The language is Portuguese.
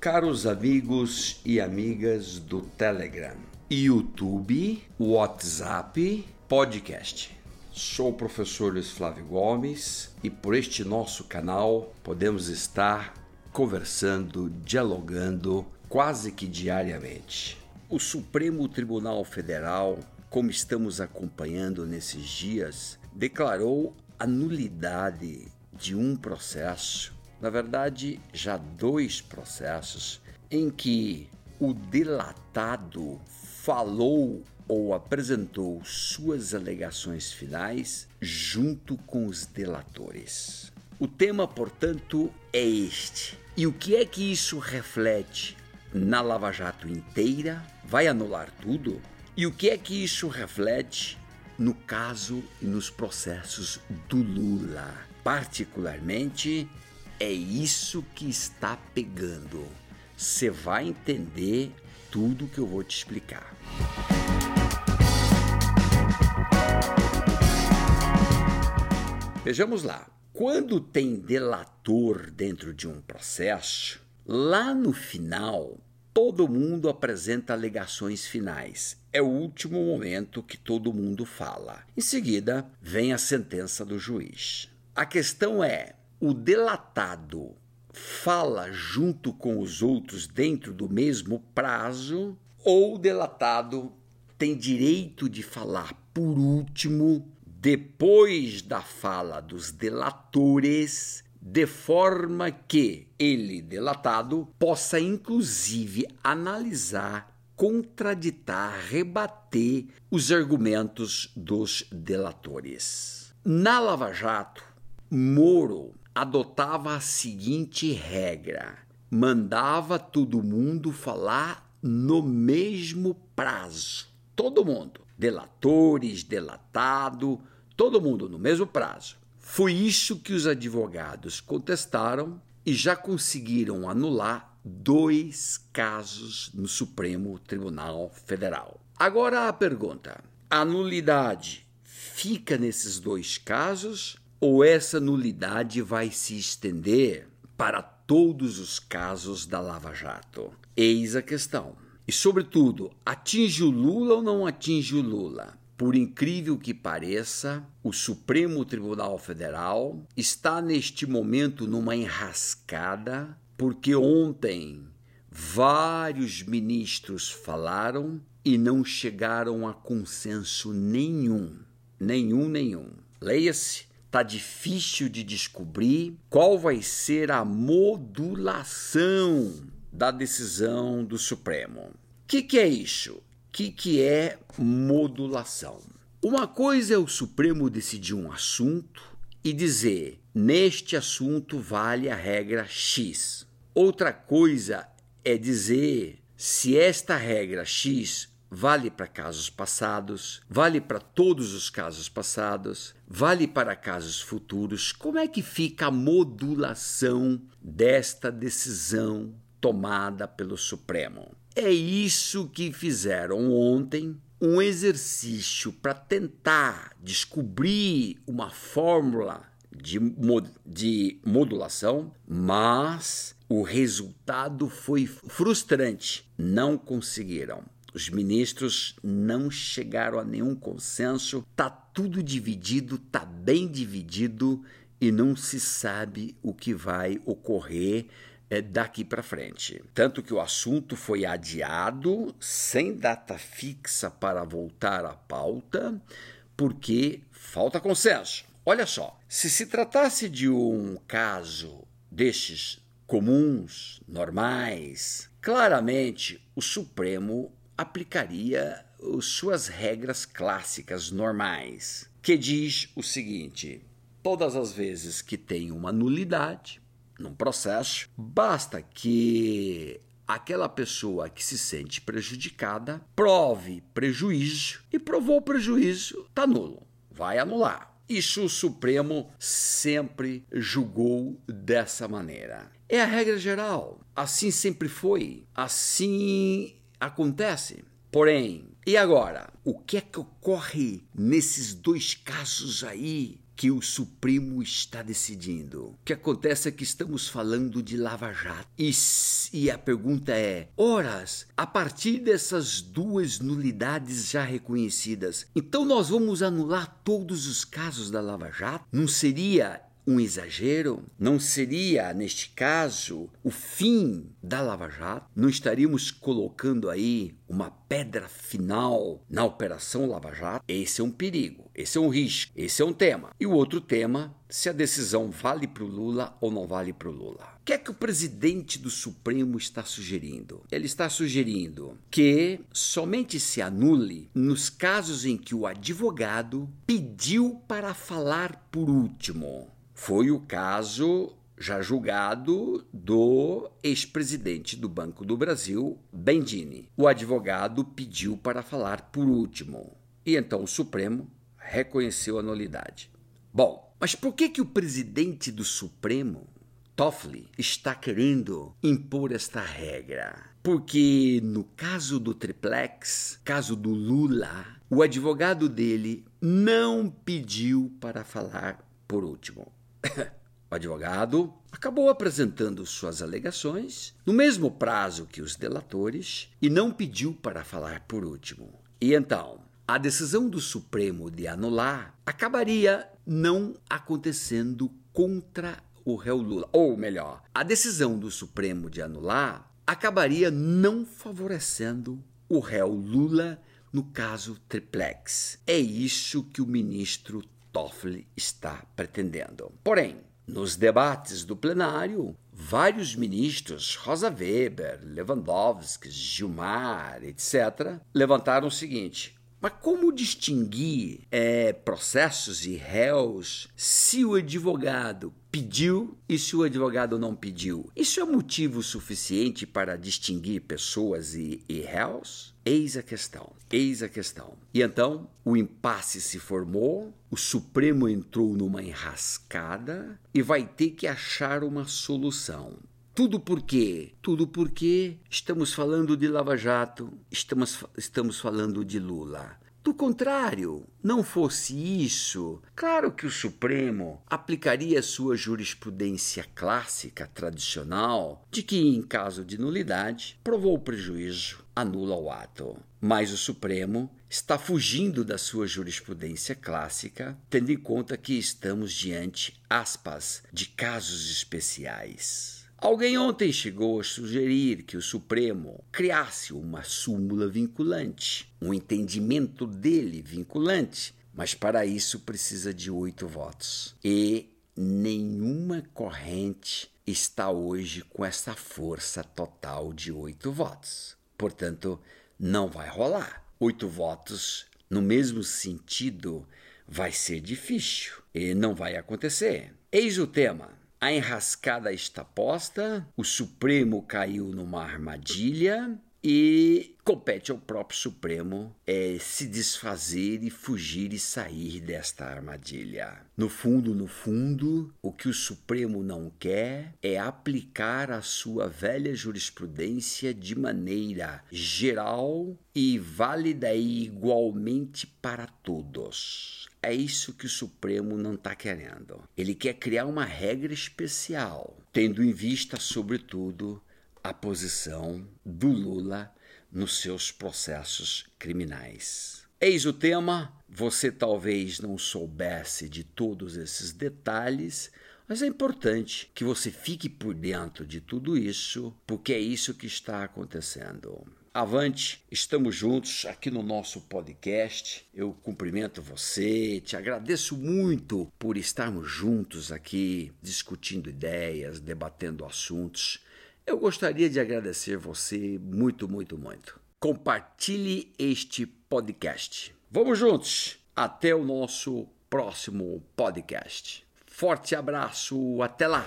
Caros amigos e amigas do Telegram, YouTube, WhatsApp, podcast. Sou o professor Luiz Flávio Gomes e por este nosso canal podemos estar conversando, dialogando quase que diariamente. O Supremo Tribunal Federal, como estamos acompanhando nesses dias, declarou a nulidade de um processo, na verdade, já dois processos, em que o delatado falou ou apresentou suas alegações finais junto com os delatores. O tema, portanto, é este. E o que é que isso reflete na Lava Jato inteira? Vai anular tudo? E o que é que isso reflete no caso e nos processos do Lula? Particularmente, é isso que está pegando. Você vai entender tudo que eu vou te explicar. Vejamos lá. Quando tem delator dentro de um processo, lá no final, todo mundo apresenta alegações finais. É o último momento que todo mundo fala. Em seguida, vem a sentença do juiz. A questão é: o delatado fala junto com os outros dentro do mesmo prazo ou o delatado tem direito de falar por último depois da fala dos delatores, de forma que ele, delatado, possa inclusive analisar, contraditar, rebater os argumentos dos delatores. Na Lava Jato, Moro adotava a seguinte regra: mandava todo mundo falar no mesmo prazo. Todo mundo delatores, delatado, todo mundo no mesmo prazo. Foi isso que os advogados contestaram e já conseguiram anular dois casos no Supremo Tribunal Federal. Agora a pergunta: a nulidade fica nesses dois casos ou essa nulidade vai se estender para todos os casos da Lava Jato? Eis a questão. E, sobretudo, atinge o Lula ou não atinge o Lula? Por incrível que pareça, o Supremo Tribunal Federal está neste momento numa enrascada, porque ontem vários ministros falaram e não chegaram a consenso nenhum. Nenhum, nenhum. Leia-se tá difícil de descobrir qual vai ser a modulação da decisão do Supremo. O que, que é isso? O que, que é modulação? Uma coisa é o Supremo decidir um assunto e dizer: neste assunto vale a regra X. Outra coisa é dizer se esta regra X vale para casos passados, vale para todos os casos passados, vale para casos futuros. Como é que fica a modulação desta decisão tomada pelo Supremo. É isso que fizeram ontem, um exercício para tentar descobrir uma fórmula de, mod de modulação, mas o resultado foi frustrante. Não conseguiram. Os ministros não chegaram a nenhum consenso, tá tudo dividido, tá bem dividido e não se sabe o que vai ocorrer é, daqui para frente. Tanto que o assunto foi adiado, sem data fixa para voltar à pauta, porque falta consenso. Olha só, se se tratasse de um caso destes comuns, normais, claramente o Supremo aplicaria suas regras clássicas normais, que diz o seguinte: todas as vezes que tem uma nulidade, num processo, basta que aquela pessoa que se sente prejudicada prove prejuízo e provou prejuízo, está nulo, vai anular. Isso o Supremo sempre julgou dessa maneira. É a regra geral. Assim sempre foi. Assim acontece. Porém, e agora? O que é que ocorre nesses dois casos aí que o Supremo está decidindo. O que acontece é que estamos falando de Lava Jato. E, e a pergunta é: horas, a partir dessas duas nulidades já reconhecidas, então nós vamos anular todos os casos da Lava Jato? Não seria um exagero? Não seria, neste caso, o fim da Lava Jato? Não estaríamos colocando aí uma pedra final na Operação Lava Jato? Esse é um perigo, esse é um risco, esse é um tema. E o outro tema, se a decisão vale para o Lula ou não vale para o Lula. O que é que o presidente do Supremo está sugerindo? Ele está sugerindo que somente se anule nos casos em que o advogado pediu para falar por último. Foi o caso já julgado do ex-presidente do Banco do Brasil, Bendini. O advogado pediu para falar por último e então o Supremo reconheceu a nulidade. Bom, mas por que que o presidente do Supremo, Toffoli, está querendo impor esta regra? Porque no caso do triplex, caso do Lula, o advogado dele não pediu para falar por último. O advogado acabou apresentando suas alegações no mesmo prazo que os delatores e não pediu para falar por último. E então, a decisão do Supremo de anular acabaria não acontecendo contra o réu Lula. Ou melhor, a decisão do Supremo de anular acabaria não favorecendo o réu Lula no caso Triplex. É isso que o ministro Toffoli está pretendendo. Porém, nos debates do plenário, vários ministros, Rosa Weber, Lewandowski, Gilmar, etc., levantaram o seguinte: mas como distinguir é, processos e réus se o advogado pediu e se o advogado não pediu? Isso é motivo suficiente para distinguir pessoas e, e réus? Eis a questão, eis a questão. E então o impasse se formou, o Supremo entrou numa enrascada e vai ter que achar uma solução. Tudo por quê? Tudo porque estamos falando de Lava Jato, estamos, estamos falando de Lula. Do contrário, não fosse isso, claro que o Supremo aplicaria sua jurisprudência clássica, tradicional, de que, em caso de nulidade, provou prejuízo, anula o ato. Mas o Supremo está fugindo da sua jurisprudência clássica, tendo em conta que estamos diante, aspas, de casos especiais. Alguém ontem chegou a sugerir que o Supremo criasse uma súmula vinculante, um entendimento dele vinculante, mas para isso precisa de oito votos. E nenhuma corrente está hoje com essa força total de oito votos. Portanto, não vai rolar. Oito votos no mesmo sentido vai ser difícil e não vai acontecer. Eis o tema. A enrascada está posta, o Supremo caiu numa armadilha e compete ao próprio Supremo é, se desfazer e fugir e sair desta armadilha. No fundo, no fundo, o que o Supremo não quer é aplicar a sua velha jurisprudência de maneira geral e válida e igualmente para todos. É isso que o Supremo não está querendo. Ele quer criar uma regra especial, tendo em vista, sobretudo, a posição do Lula nos seus processos criminais. Eis o tema. Você talvez não soubesse de todos esses detalhes, mas é importante que você fique por dentro de tudo isso, porque é isso que está acontecendo. Avante, estamos juntos aqui no nosso podcast. Eu cumprimento você, te agradeço muito por estarmos juntos aqui discutindo ideias, debatendo assuntos. Eu gostaria de agradecer você muito, muito, muito. Compartilhe este podcast. Vamos juntos. Até o nosso próximo podcast. Forte abraço, até lá!